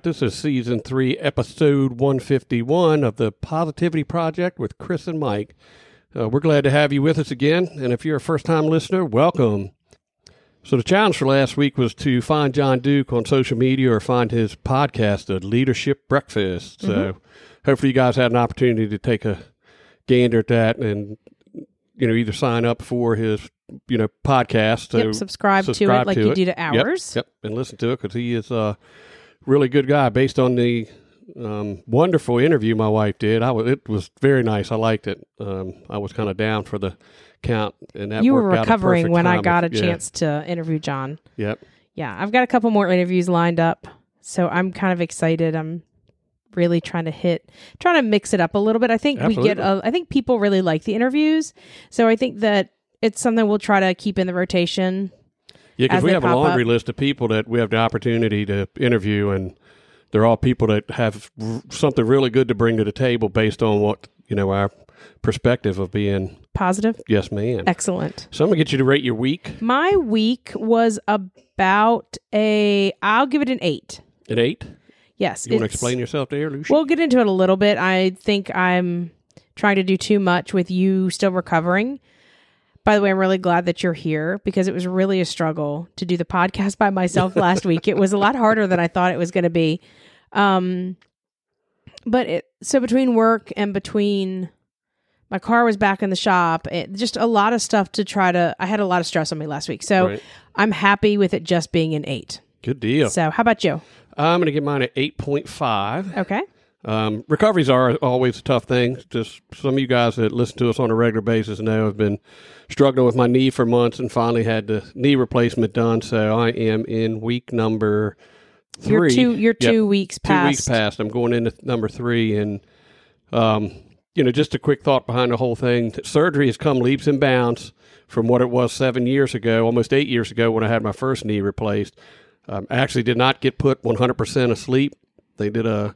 Right. This is season three, episode 151 of the Positivity Project with Kris and Mike. Uh, we're glad to have you with us again. And if you're a first time listener, welcome. So, the challenge for last week was to find John Duke on social media or find his podcast, The Leadership Breakfast. So, hopefully, you guys had an opportunity to take a gander at that and, you know, either sign up for his, you know, podcast. So Yep, subscribe to it like you do to ours. Yep, and listen to it because he is a really good guy. Based on the um, wonderful interview my wife did, I was it was very nice. I liked it. Um, I was kind of down for the count, and that you were worked out at recovering when I got a Yeah, chance to interview John. Yep. Yeah, I've got a couple more interviews lined up, so I'm kind of excited. I'm really trying to hit, trying to mix it up a little bit. I think we get, Absolutely. a, I think people really like the interviews, so I think that it's something we'll try to keep in the rotation. Yeah, because we have a laundry up. list of people that we have the opportunity to interview, and they're all people that have r- something really good to bring to the table based on what you know our perspective of being Positive, yes man. excellent. So I'm gonna get you to rate your week My week was about a, I'll give it an eight. at eight. Yes, You want to explain yourself there, Lucy? We'll get into it a little bit. I think I'm trying to do too much with you still recovering. By the way, I'm really glad that you're here because it was really a struggle to do the podcast by myself last week. It was a lot harder than I thought it was going to be. Um, but it, so between work and between my car was back in the shop, it, just a lot of stuff to try to. I had a lot of stress on me last week, so Right. I'm happy with it just being an eight. Good deal. So, how about you? I'm going to give mine at 8.5. Okay. Um, recoveries are always a tough thing. Just some of you guys that listen to us on a regular basis know I've been struggling with my knee for months and finally had the knee replacement done. So I am in week number 3 You're two. You're Yep, two weeks two past. weeks past. I'm going into number three, and um, you know, just a quick thought behind the whole thing: surgery has come leaps and bounds from what it was seven years ago, almost eight years ago, when I had my first knee replaced. Um, I actually did not get put 100% asleep. They did a,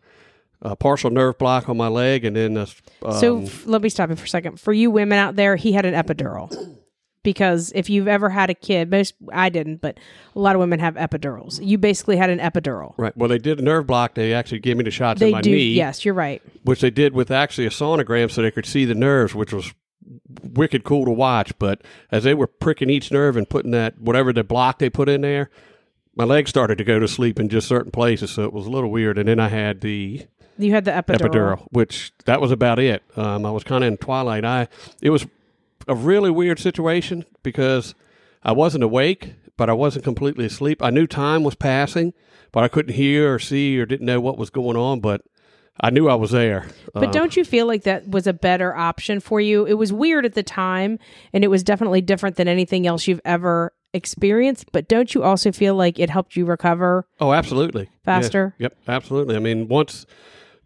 a partial nerve block on my leg, and then a, um, So f- let me stop you for a second. For you women out there, he had an epidural. Because if you've ever had a kid, most I didn't, but a lot of women have epidurals. You basically had an epidural. right. Well, they did a nerve block. They actually gave me the shots They in my do. knee. Yes, you're right. which they did with actually a sonogram so they could see the nerves, which was wicked cool to watch. But as they were pricking each nerve and putting that whatever the block they put in there, my legs started to go to sleep in just certain places, so it was a little weird. And then I had the You had the epidural. epidural, which that was about it. Um, I was kind of in twilight. I it was a really weird situation because I wasn't awake, but I wasn't completely asleep. I knew time was passing, but I couldn't hear or see or didn't know what was going on. But I knew I was there. But Um, don't you feel like that was a better option for you? It was weird at the time, and it was definitely different than anything else you've ever experienced. But don't you also feel like it helped you recover? Oh, absolutely. Faster? Yep, absolutely. I mean, once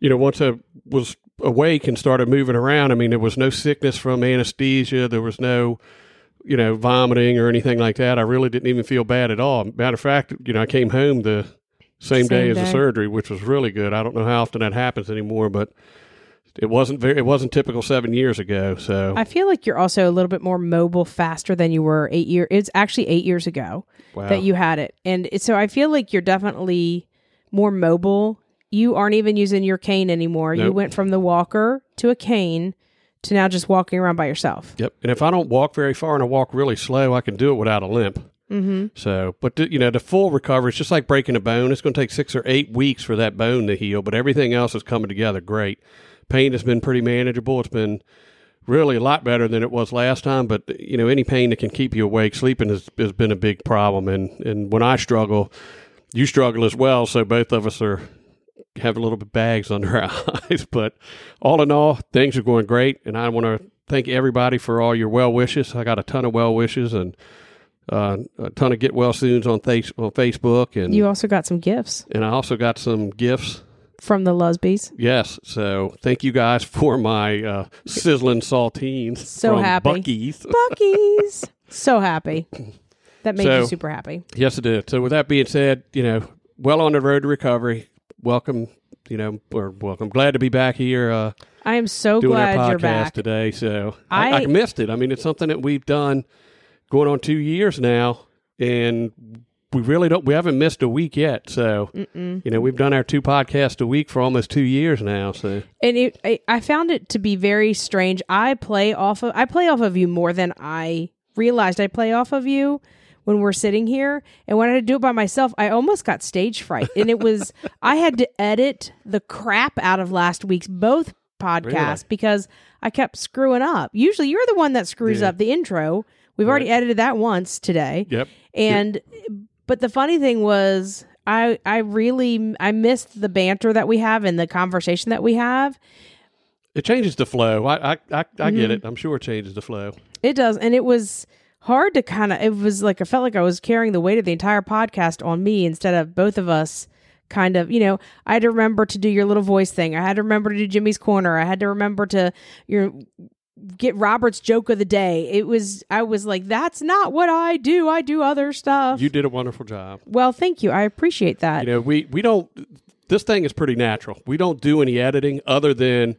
you know, once I was awake and started moving around, I mean, there was no sickness from anesthesia. There was no, you know, vomiting or anything like that. I really didn't even feel bad at all. Matter of fact, you know, I came home the same, day Same as the surgery, which was really good. I don't know how often that happens anymore, but it wasn't very. It wasn't typical seven years ago. So I feel like you're also a little bit more mobile faster than you were eight years. It's actually eight years ago wow. that you had it, and so I feel like you're definitely more mobile. You aren't even using your cane anymore. You went from the walker to a cane to now just walking around by yourself. Yep. And if I don't walk very far and I walk really slow, I can do it without a limp. Mm-hmm. So, but the, you know, the full recovery, is just like breaking a bone. It's going to take six or eight weeks for that bone to heal, but everything else is coming together great. Pain has been pretty manageable. It's been really a lot better than it was last time. But you know, any pain that can keep you awake, sleeping has, has been a big problem. And and when I struggle, you struggle as well. So both of us are have a little bit bags under our eyes. But all in all, things are going great. And I want to thank everybody for all your well wishes. I got a ton of well wishes and uh, a ton of get well soons on, face, on Facebook, and You also got some gifts and I also got some gifts. from the Lusbies. Yes, so thank you guys for my uh, sizzling saltines. So happy. Buc-ee's. Bucky's. so happy. That made So- you super happy. Yes, it did. So with that being said, you know, well on the road to recovery. Welcome, you know, or welcome. Glad to be back here uh, I am so doing glad our you're podcast back. today. So I, I- I missed it. I mean, it's something that we've done going on two years now, and we really don't. We haven't missed a week yet. So Mm-mm. you know, we've done our two podcasts a week for almost two years now. So And it, I, I found it to be very strange. I play off of I play off of you more than I realized I play off of you when we're sitting here. And when I do it by myself, I almost got stage fright. And it was I had to edit the crap out of last week's both podcasts Really? because I kept screwing up. Usually you're the one that screws Yeah. up the intro. We've already edited that once today. yep, And but the funny thing was I I really I missed the banter that we have and the conversation that we have. it changes the flow. I I I, I Mm-hmm. get it. I'm sure it changes the flow. It does and it was hard to kind of it was like I felt like I was carrying the weight of the entire podcast on me instead of both of us kind of, you know, I had to remember to do your little voice thing. I had to remember to do Jimmy's corner. I had to remember to your get Robert's joke of the day. It was I was like that's not what I do. I do other stuff. You did a wonderful job. well, thank you. I appreciate that. You know, we we don't. This thing is pretty natural. We don't do any editing other than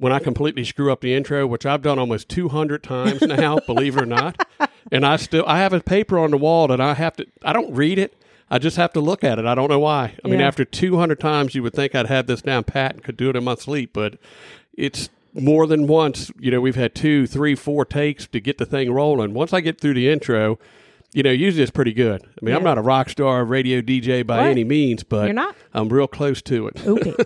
when I completely screw up the intro, which I've done almost 200 times now, believe it or not. And I still I have a paper on the wall that I have to. I don't read it. I just have to look at it. I don't know why. I mean, after 200 times, you would think I'd have this down pat and could do it in my sleep, but it's more than once. You know, we've had two, three, four takes to get the thing rolling. Once I get through the intro, you know, usually it's pretty good. I mean, I'm not a rock star radio DJ by Right. any means, but You're not? I'm real close to it. Okay.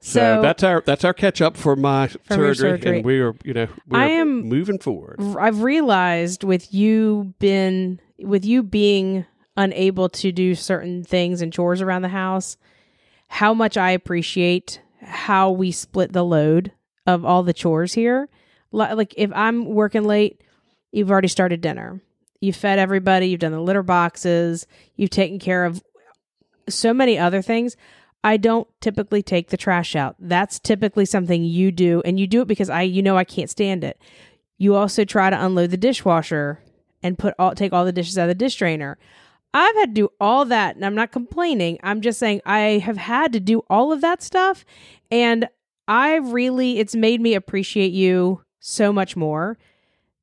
So, so that's our that's our catch up for my surgery, surgery. and we are you know we're I am- moving forward. I've realized with you been with you being unable to do certain things and chores around the house, how much I appreciate how we split the load of all the chores here. Like if I'm working late, you've already started dinner. You fed everybody, you've done the litter boxes, you've taken care of so many other things. I don't typically take the trash out. That's typically something you do and you do it because I you know I can't stand it. You also try to unload the dishwasher and put all take all the dishes out of the dish drainer. I've had to do all that and I'm not complaining. I'm just saying I have had to do all of that stuff and I really it's made me appreciate you so much more.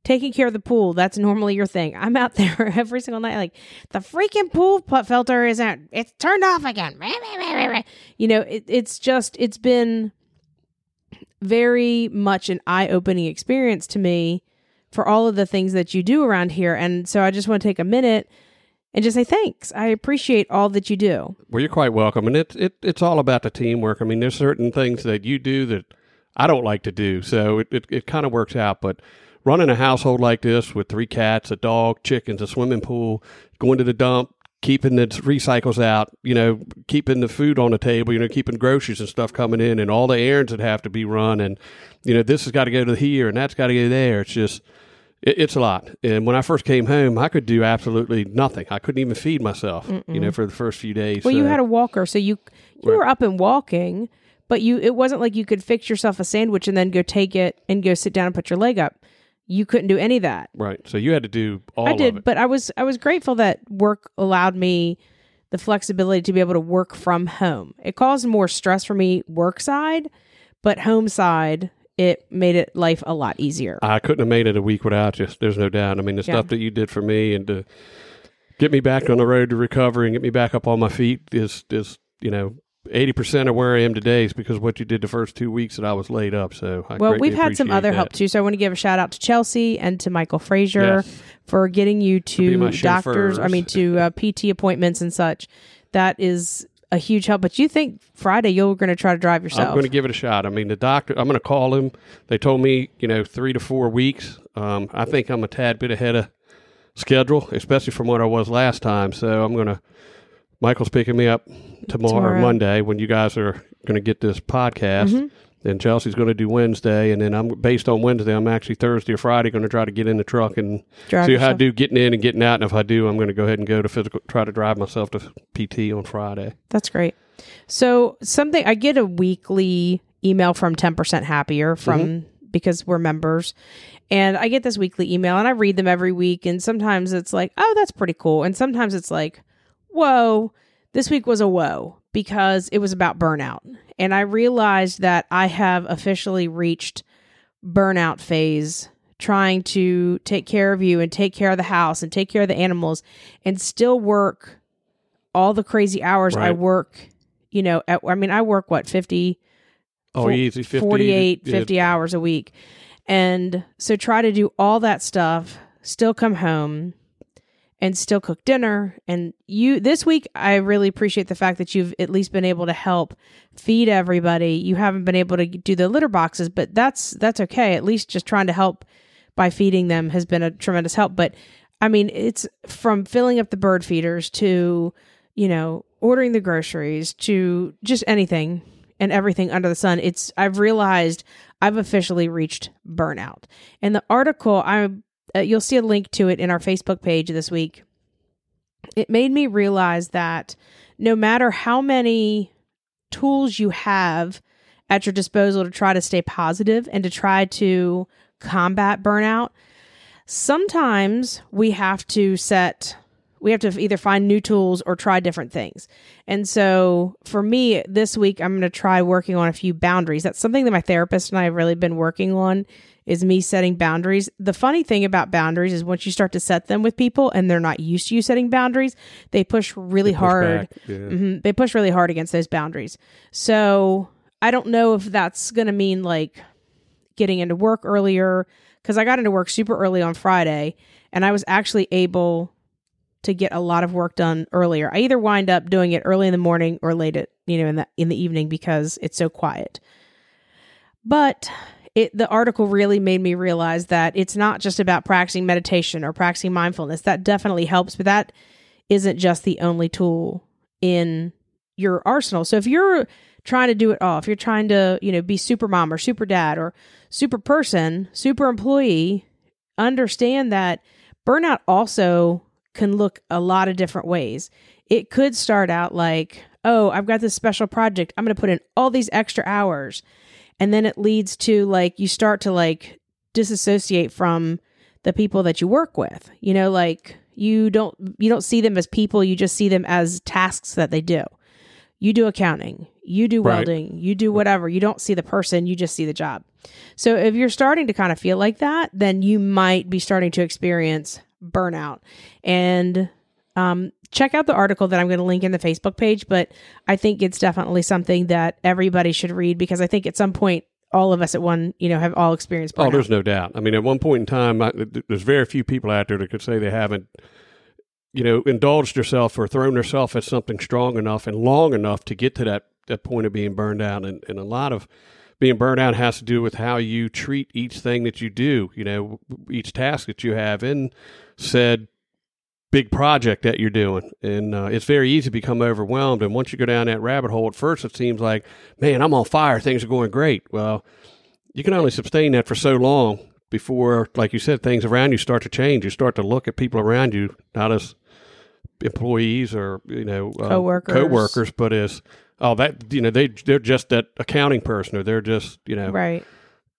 Taking care of the pool, that's normally your thing. I'm out there every single night like the freaking pool filter isn't it's turned off again. You know, it, it's just it's been very much an eye-opening experience to me for all of the things that you do around here. And so I just want to take a minute and just say thanks. I appreciate all that you do. Well, you're quite welcome, and it, it it's all about the teamwork. I mean, there's certain things that you do that I don't like to do, so it it, it kind of works out. But running a household like this with three cats, a dog, chickens, a swimming pool, going to the dump, keeping the recycles out, you know, keeping the food on the table, you know, keeping groceries and stuff coming in, and all the errands that have to be run, and you know, this has got to go to here and that's got to go there. It's just it, it's a lot. And when I first came home, I could do absolutely nothing. I couldn't even feed myself, you know, for the first few days. Well, you had a walker, so you you Right. were up and walking, but you it wasn't like you could fix yourself a sandwich and then go take it and go sit down and put your leg up. You couldn't do any of that. right. So you had to do all I did, but I was I was grateful that work allowed me the flexibility to be able to work from home. It caused more stress for me work side, but home side it made it life a lot easier. I couldn't have made it a week without you. There's no doubt. I mean, the Yeah. stuff that you did for me and to get me back on the road to recovery and get me back up on my feet is is you know. Eighty percent of where I am today is because of what you did the first two weeks that I was laid up. So, I well, we've had some other that. help too, so I want to give a shout out to Chelsea and to Michael Frazier Yes. for getting you to doctors. I mean, to uh, PT appointments and such. That is a huge help. But you think Friday you're going to try to drive yourself? I'm going to give it a shot. I mean, the doctor, I'm going to call him. They told me, you know, three to four weeks. Um, I think I'm a tad bit ahead of schedule, especially from what I was last time. So I'm going to, Michael's picking me up tomorrow, Tomorrow. Monday, when you guys are going to get this podcast. Mm-hmm. and Chelsea's going to do Wednesday, and then I'm based on Wednesday. I'm actually Thursday or Friday going to try to get in the truck and Drive see how I do getting in and getting out. And if I do, I'm going to go ahead and go to physical, try to drive myself to PT on Friday. That's great. So something I get a weekly email from 10% happier from because we're members. And I get this weekly email and I read them every week and sometimes it's like, "Oh, that's pretty cool." And sometimes it's like, "Whoa, this week was a whoa because it was about burnout." And I realized that I have officially reached burnout phase trying to take care of you and take care of the house and take care of the animals and still work all the crazy hours I work, you know, at, I mean, I work what, 50, Oh, Fo- easy 50, 48, yeah, 50 hours a week. And so try to do all that stuff, still come home and still cook dinner. And you, this week, I really appreciate the fact that you've at least been able to help feed everybody. You haven't been able to do the litter boxes, but that's, that's okay. At least just trying to help by feeding them has been a tremendous help. But I mean, it's from filling up the bird feeders to, you know, ordering the groceries to just anything and everything under the sun. It's I've realized I've officially reached burnout. And the article I uh, you'll see a link to it in our Facebook page this week. It made me realize that no matter how many tools you have at your disposal to try to stay positive and to try to combat burnout, sometimes we have to set we have to either find new tools or try different things. And so for me this week I'm going to try working on a few boundaries. That's something that my therapist and I have really been working on is me setting boundaries. The funny thing about boundaries is once you start to set them with people and they're not used to you setting boundaries, they push really push hard. yeah. Mhm. They push really hard against those boundaries. So I don't know if that's going to mean like getting into work earlier because I got into work super early on Friday and I was actually able to get a lot of work done earlier. I either wind up doing it early in the morning or late at you know in the in the evening because it's so quiet. But it the article really made me realize that it's not just about practicing meditation or practicing mindfulness. That definitely helps, but that isn't just the only tool in your arsenal. So if you're trying to do it all, if you're trying to, you know, be super mom or super dad or super person, super employee, understand that burnout also can look a lot of different ways. It could start out like, oh, I've got this special project. I'm going to put in all these extra hours. And then it leads to like, you start to like disassociate from the people that you work with. You know, like you don't you don't see them as people, you just see them as tasks that they do. You do accounting, you do Right. welding, you do whatever. You don't see the person, you just see the job. So if you're starting to kind of feel like that, then you might be starting to experience burnout. And um, check out the article that I'm going to link in the Facebook page. But I think it's definitely something that everybody should read because I think at some point all of us at one, you know, have all experienced burnout. Oh, there's no doubt. I mean, at one point in time, I, there's very few people out there that could say they haven't, you know, indulged herself or thrown herself at something strong enough and long enough to get to that, that point of being burned out. And, and a lot of being burned out has to do with how you treat each thing that you do, you know, each task that you have in said big project that you're doing. And uh, it's very easy to become overwhelmed. And once you go down that rabbit hole, at first it seems like, man, I'm on fire. Things are going great. Well, you can only sustain that for so long before, like you said, things around you start to change. You start to look at people around you not as employees or you know uh, Coworkers. coworkers, but as oh that you know they they're just that accounting person or they're just you know right.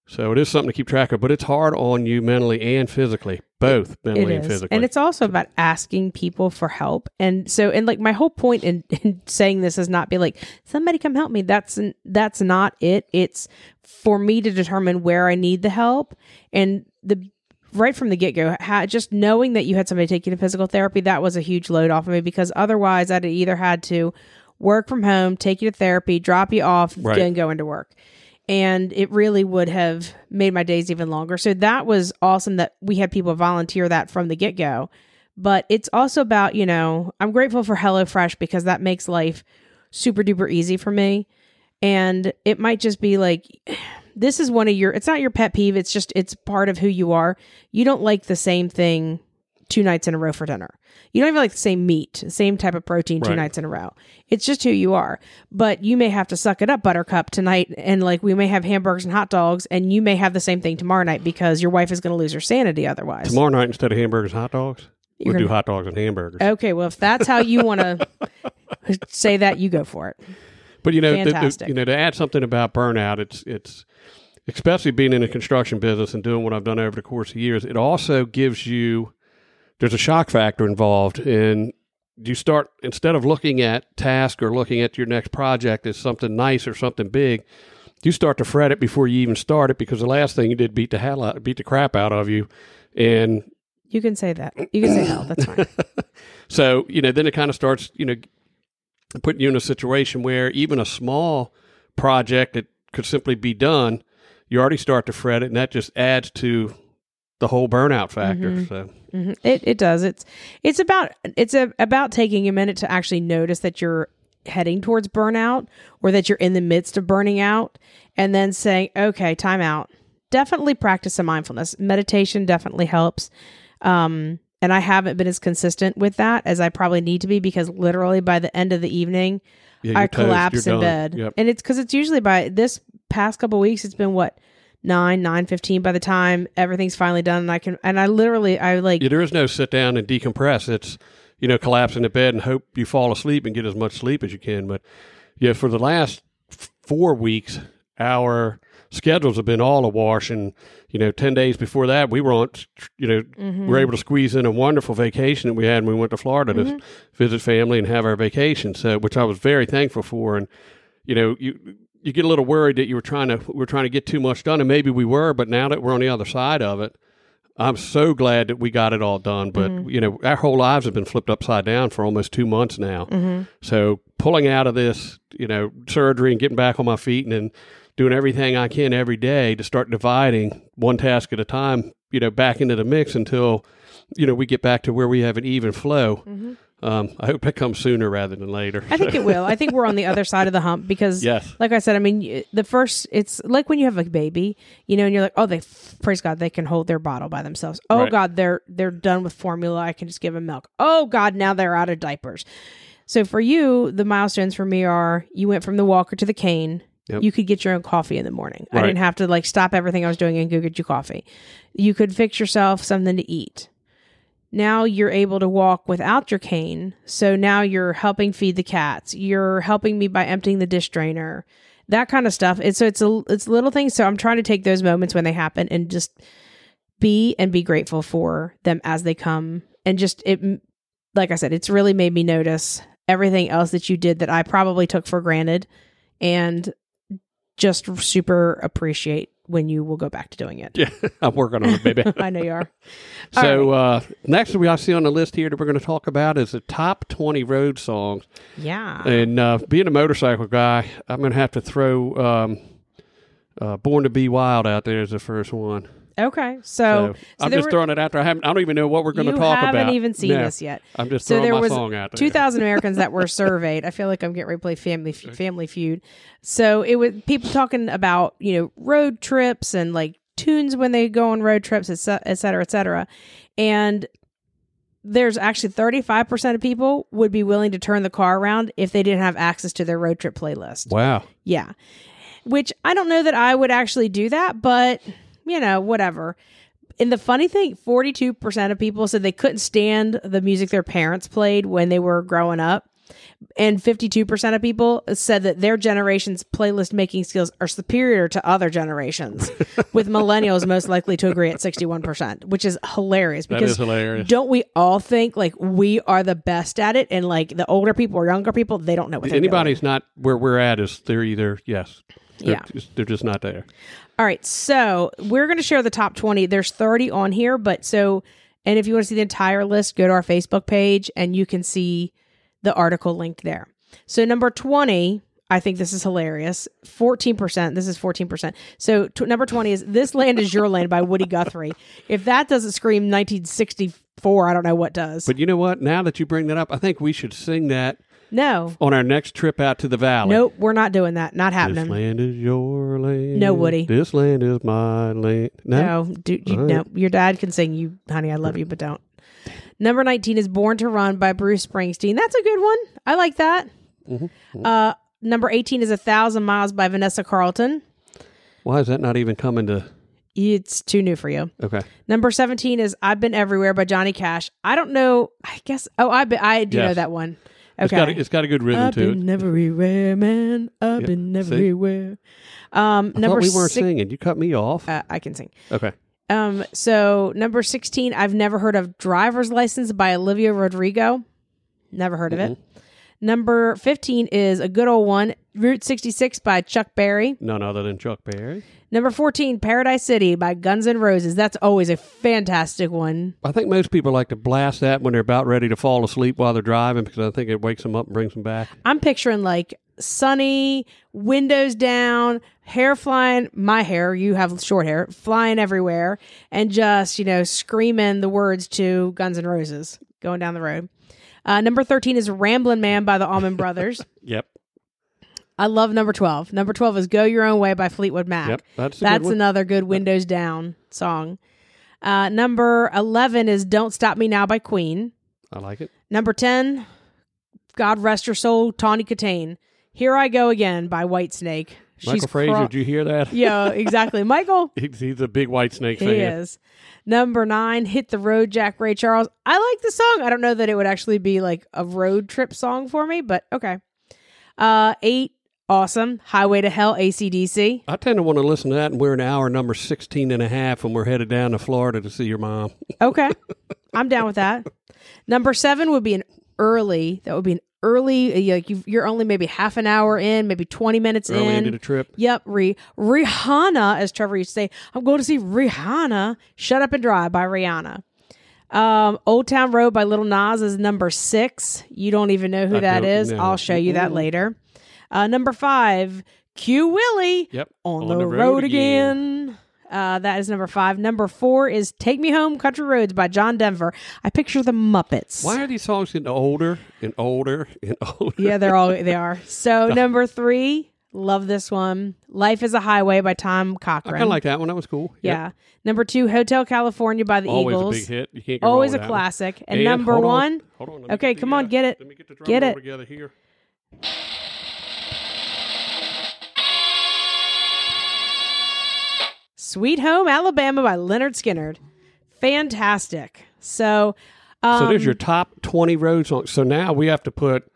So it is something to keep track of. But it's hard on you mentally and physically, both It mentally and physically. And it's also about asking people for help. And so, and like my whole point in, in saying this is not be like, somebody come help me. That's, that's not it. It's for me to determine where I need the help. And the, right from the get go, ha- just knowing that you had somebody take you to physical therapy, that was a huge load off of me because otherwise I'd either had to work from home, take you to therapy, drop you off, Right. and go into work and it really would have made my days even longer. So that was awesome that we had people volunteer that from the get go. But it's also about, you know, I'm grateful for HelloFresh because that makes life super duper easy for me. And it might just be like, this is one of your, it's not your pet peeve. It's just, it's part of who you are. You don't like the same thing two nights in a row for dinner. You don't even like the same meat, same type of protein two Right. nights in a row. It's just who you are. But you may have to suck it up, Buttercup, tonight. And like we may have hamburgers and hot dogs, and you may have the same thing tomorrow night because your wife is going to lose her sanity otherwise. Tomorrow night, instead of hamburgers and hot dogs, You're we'll do hot dogs and hamburgers. Okay, well, if that's how you want to say that, you go for it. But you know, the, the, you know, to add something about burnout, it's it's especially being in the construction business and doing what I've done over the course of years. It also gives you there's a shock factor involved, and you start instead of looking at task or looking at your next project as something nice or something big. You start to fret it before you even start it because the last thing you did beat the hell out, beat the crap out of you, and You can say that. You can say hell. That's fine. so, you know, then it kind of starts, you know, putting you in a situation where even a small project that could simply be done, you already start to fret it, and that just adds to the whole burnout factor. So, hmm It it does. It's it's about it's a, about taking a minute to actually notice that you're heading towards burnout or that you're in the midst of burning out, and then saying, "Okay, time out." Definitely practice some mindfulness. Meditation definitely helps. Um, and I haven't been as consistent with that as I probably need to be because literally by the end of the evening, yeah, I toast, collapse in done. bed, Yep. and it's because it's usually by this past couple weeks. It's been what nine nine fifteen by the time everything's finally done, and I can and I literally I like Yeah, there is no sit down and decompress. It's, you know, collapse into bed and hope you fall asleep and get as much sleep as you can. But yeah, for the last f- four weeks, our schedules have been all awash. And, you know, 10 days before that, we were on, you know, we were able to squeeze in a wonderful vacation that we had when we went to Florida to mm-hmm. visit family and have our vacation. So, which I was very thankful for. And, you know, you, you get a little worried that you were trying to, we were trying to get too much done. And maybe we were, but now that we're on the other side of it, I'm so glad that we got it all done. But mm-hmm. you know, our whole lives have been flipped upside down for almost two months now. Mm-hmm. So pulling out of this, you know, surgery and getting back on my feet and then doing everything I can every day to start dividing one task at a time, you know, back into the mix until you know we get back to where we have an even flow. Mm-hmm. Um, I hope it comes sooner rather than later. I think it will. I think we're on the other side of the hump because, Yes. like I said, I mean, the first, it's like when you have a baby, you know, and you're like, oh, they, praise God, they can hold their bottle by themselves. Oh Right. God, they're they're done with formula. I can just give them milk. Oh God, now they're out of diapers. So for you, the milestones for me are you went from the walker to the cane. Yep. You could get your own coffee in the morning. I didn't have to like stop everything I was doing and go get you coffee. You could fix yourself something to eat now you're able to walk without your cane. So now you're helping feed the cats. You're helping me by emptying the dish drainer. That kind of stuff. It's so it's a it's little things. So I'm trying to take those moments when they happen and just be and be grateful for them as they come. And just it like I said, it's really made me notice everything else that you did that I probably took for granted and just super appreciate when you will go back to doing it. yeah, I'm working on it, baby. I know you are. So uh, next we I see on the list here that we're going to talk about is the top 20 road songs. Yeah. And uh, being a motorcycle guy, I'm going to have to throw um, uh, "Born to Be Wild" out there as the first one. Okay. So, So, so I'm just were- throwing it out there. I, haven't, I don't even know what we're going to talk about. You haven't even seen No, this yet. I'm just So throwing there my was song out there. 2,000 Americans that were surveyed. I feel like I'm getting ready to play Family Family Feud. So it was people talking about you know road trips and like tunes when they go on road trips, et cetera, et cetera. And there's actually 35% of people would be willing to turn the car around if they didn't have access to their road trip playlist. Wow. Yeah. Which I don't know that I would actually do that, but you know, whatever. And the funny thing, 42% of people said they couldn't stand the music their parents played when they were growing up. And 52% of people said that their generation's playlist making skills are superior to other generations, with millennials most likely to agree at 61%, which is hilarious That because is hilarious. don't we all think like we are the best at it? And like the older people or younger people, they don't know what they're doing. Anybody's not where we're at is they're either yes. They're Yeah. Just, they're just not there. All right, so we're going to share the top 20. There's 30 on here, but so, and if you want to see the entire list, go to our Facebook page and you can see the article linked there. So, number 20, I think this is hilarious. 14%. This is 14%. So, t- number 20 is This Land is Your Land by Woody Guthrie. If that doesn't scream 1964, I don't know what does. But you know what? Now that you bring that up, I think we should sing that no, on our next trip out to the valley. nope, we're not doing that. Not happening. This land is your land. No, Woody. This land is my land. No. No, do, you, right. no, your dad can sing you, honey, I love you, but don't. Number 19 is Born to Run by Bruce Springsteen. That's a good one. I like that. Uh, number 18 is A Thousand Miles by Vanessa Carlton. Why is that not even coming to? It's too new for you. Okay. Number 17 is I've Been Everywhere by Johnny Cash. I don't know. I guess. Oh, I, be, I do know that one. It's got a, it's got a good rhythm I've to it. been everywhere, man. I've Yep. been See? everywhere. Um, I number thought we weren't six. singing. You cut me off. Uh, I can sing. okay. Um, so number 16, I've never heard of Driver's License by Olivia Rodrigo. Never heard of it. Number 15 is a good old one, Route 66 by Chuck Berry. None other than Chuck Berry. Number 14, Paradise City by Guns N' Roses. That's always a fantastic one. I think most people like to blast that when they're about ready to fall asleep while they're driving because I think it wakes them up and brings them back. I'm picturing like sunny, windows down, hair flying, my hair, you have short hair, flying everywhere, and just, you know, screaming the words to Guns N' Roses going down the road. Uh, number 13 is Ramblin' Man by the Allman Brothers. Yep. I love number 12. Number 12 is Go Your Own Way by Fleetwood Mac. Yep. That's That's good another good windows down song. Uh, number 11 is Don't Stop Me Now by Queen. I like it. Number 10, God Rest Your Soul, Tawny Kitaen. Here I Go Again by Whitesnake. Michael Frazier, cro- did you hear that? yeah, exactly. Michael, He's, he's a big Whitesnake he fan. is. Number nine, Hit the Road, Jack Ray Charles. I like the song. I don't know that it would actually be like a road trip song for me, but okay. Uh, eight, awesome. Highway to Hell, ACDC. I tend to want to listen to that, and we're in hour number 16 and a half, and we're headed down to Florida to see your mom. Okay. I'm down with that. Number seven would be an early. That would be an early. Like you, you're only maybe half an hour in, maybe 20 minutes Early in. into the trip. Yep, Rih- Rihanna, as Trevor used to say, I'm going to see Rihanna. Shut Up and Drive by Rihanna. Um, Old Town Road by Little Nas is number six. You don't even know who I that know. I'll show you that later. Uh, number five, Q Willie Yep. on, the, road, again. Uh, that is number five. Number four is Take Me Home Country Roads by John Denver. I picture the Muppets. Why are these songs getting older and older and older? Yeah, they're all they are. So number three, love this one. Life is a Highway by Tom I Cochrane. kind of like that one. That was cool. Yep. Yeah. Number two, Hotel California by the Always Eagles. a big hit. You can't go Always wrong a with that one. classic. And, number hold on. one, Hold on. let me Okay, get come the, on, uh, get it. Let me get the drum Get roll it. together here. Sweet Home Alabama by Lynyrd Skynyrd. Fantastic. So, um, so there's your top 20 road songs. So now we have to put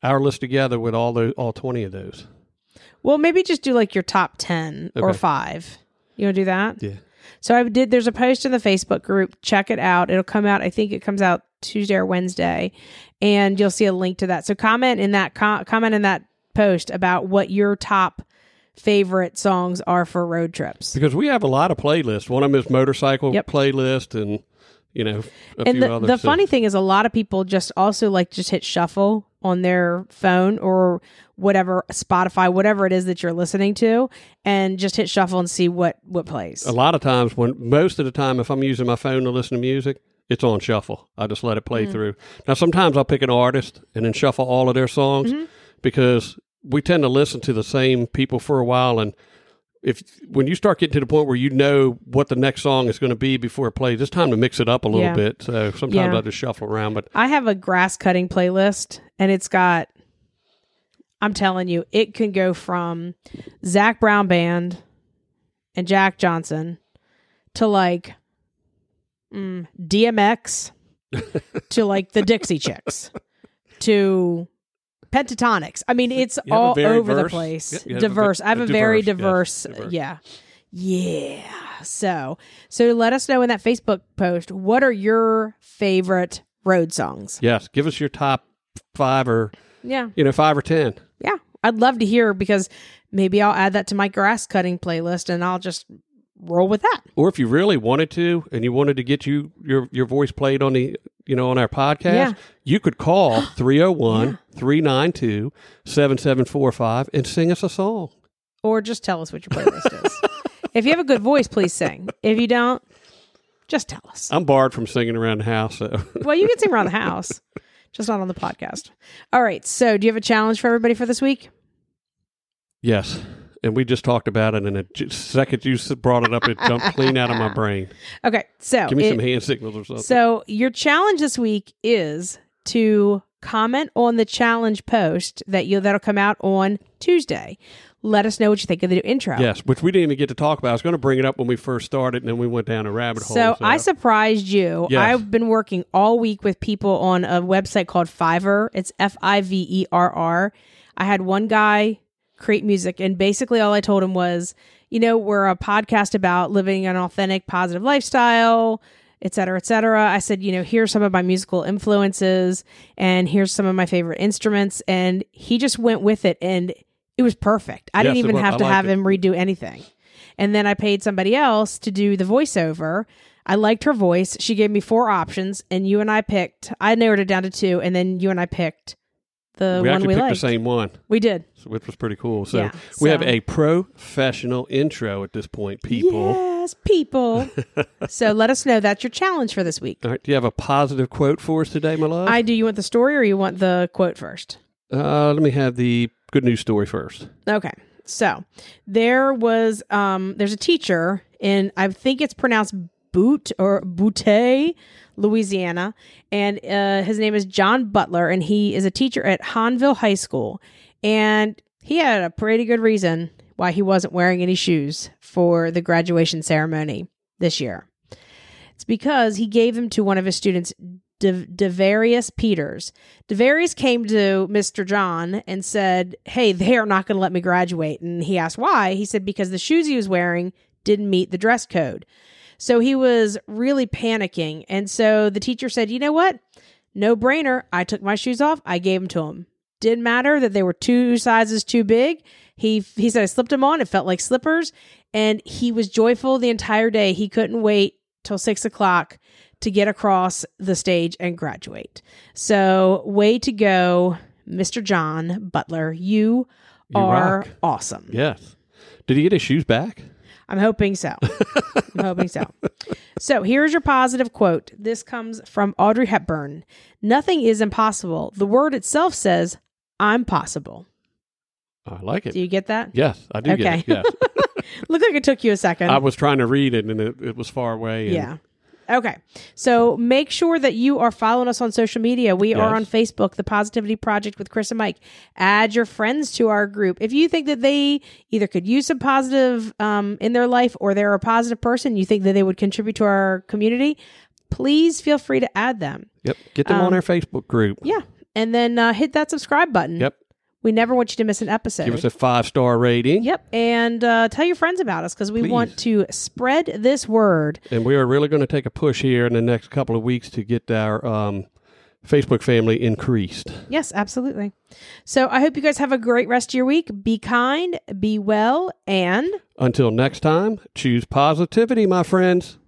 our list together with all those, all 20 of those. well, maybe just do like your top 10 or five. You want to do that? Yeah. So I did. There's a post in the Facebook group. Check it out. It'll come out. I think it comes out Tuesday or Wednesday, and you'll see a link to that. So comment in that com- comment in that post about what your top favorite songs are for road trips. Because we have a lot of playlists. One of them is motorcycle Yep. playlist and, you know, a and few the, the funny thing is, a lot of people just also like just hit shuffle on their phone or whatever Spotify, whatever it is that you're listening to, and just hit shuffle and see what what plays. a lot of times when most of the time if i'm using my phone to listen to music it's on shuffle i just let it Mm-hmm. play through now sometimes i'll pick an artist and then shuffle all of their songs Mm-hmm. because we tend to listen to the same people for a while and if when you start getting to the point where you know what the next song is going to be before it plays it's time to mix it up a little Yeah. bit so sometimes Yeah. i just shuffle around but I have a grass cutting playlist, and it's got. I'm telling you, it can go from Zac Brown Band and Jack Johnson to like mm, DMX to like the Dixie Chicks to Pentatonix. I mean, it's You all over the place. yeah, you have a diverse. I have a a, very diverse, yes, diverse. yeah. Yeah. So, so let us know in that Facebook post what are your favorite road songs? yes give us your top five or Yeah. you know five or ten Yeah. I'd love to hear because maybe I'll add that to my grass cutting playlist and I'll just roll with that. or if you really wanted to and you wanted to get you your your voice played on the you know on our podcast Yeah. you could call 301-392-7745 and sing us a song Or just tell us what your playlist is. if you have a good voice, please sing. If you don't, just tell us. i'm barred from singing around the house so Well, you can sing around the house, just not on the podcast. All right. So, do you have a challenge for everybody for this week? yes and we just talked about it, and the j- second you brought it up, it jumped clean out of my brain. Okay, so Give me it- some hand signals or something. So your challenge this week is to comment on the challenge post that you that'll come out on Tuesday. Let us know what you think of the new intro. yes, which we didn't even get to talk about. I was going to bring it up when we first started, and then we went down a rabbit hole. So I surprised you. Yes. I've been working all week with people on a website called Fiverr. It's F I V E R R. I had one guy create music, and basically all I told him was, you know, we're a podcast about living an authentic, positive lifestyle, et cetera, et cetera. I said, you know, here's some of my musical influences, and here's some of my favorite instruments. And he just went with it, and it was perfect. I Yes, didn't even have I to have it. him redo anything. And then I paid somebody else to do the voiceover. I liked her voice. She gave me four options, and you and I picked. I narrowed it down to two, and then you and I picked the we one actually we picked liked. the same one, We did. so- which was pretty cool. So Yeah, we have a professional intro at this point, people. Yes, people. so let us know. That's your challenge for this week. All right, do you have a positive quote for us today, my love? I do. You want the story, or you want the quote first? uh, let me have the good news story first. Okay. So there was um there's a teacher in I think it's pronounced Boot or Butte, Louisiana, and uh, his name is John Butler, and he is a teacher at Hanville High School, and he had a pretty good reason why he wasn't wearing any shoes for the graduation ceremony this year. It's because he gave them to one of his students, De- Devarius Peters. Devarius came to Mr. John and said, Hey, they are not going to let me graduate. And he asked why. He said, Because the shoes he was wearing didn't meet the dress code. So he was really panicking. And so the teacher said, You know what? No brainer. I took my shoes off. I gave them to him. Didn't matter that they were two sizes too big. He he said I slipped them on. It felt like slippers, and he was joyful the entire day. He couldn't wait till six o'clock to get across the stage and graduate. So way to go, Mr. John Butler. You, You are rock. awesome. Yes. Did he get his shoes back? I'm hoping so. I'm hoping so. So here's your positive quote. This comes from Audrey Hepburn. Nothing is impossible. The word itself says, I'm possible. I like it. Do you get that? yes, I do Okay. get it. Yes. Look like it took you a second. I was trying to read it and it, it was far away. and- Yeah. Okay. So make sure that you are following us on social media. We are on Facebook, The Positivity Project with Kris and Mike. Add your friends to our group. If you think that they either could use some positive um, in their life or they're a positive person, you think that they would contribute to our community, please feel free to add them. Yep. Get them on Um, our Facebook group. Yeah. And then uh, hit that subscribe button. Yep. We never want you to miss an episode. Give us a five star rating. Yep. And uh, tell your friends about us because we Please. want to spread this word. And we are really going to take a push here in the next couple of weeks to get our um, Facebook family increased. Yes, absolutely. So I hope you guys have a great rest of your week. Be kind, be well, and Until next time, choose positivity, my friends.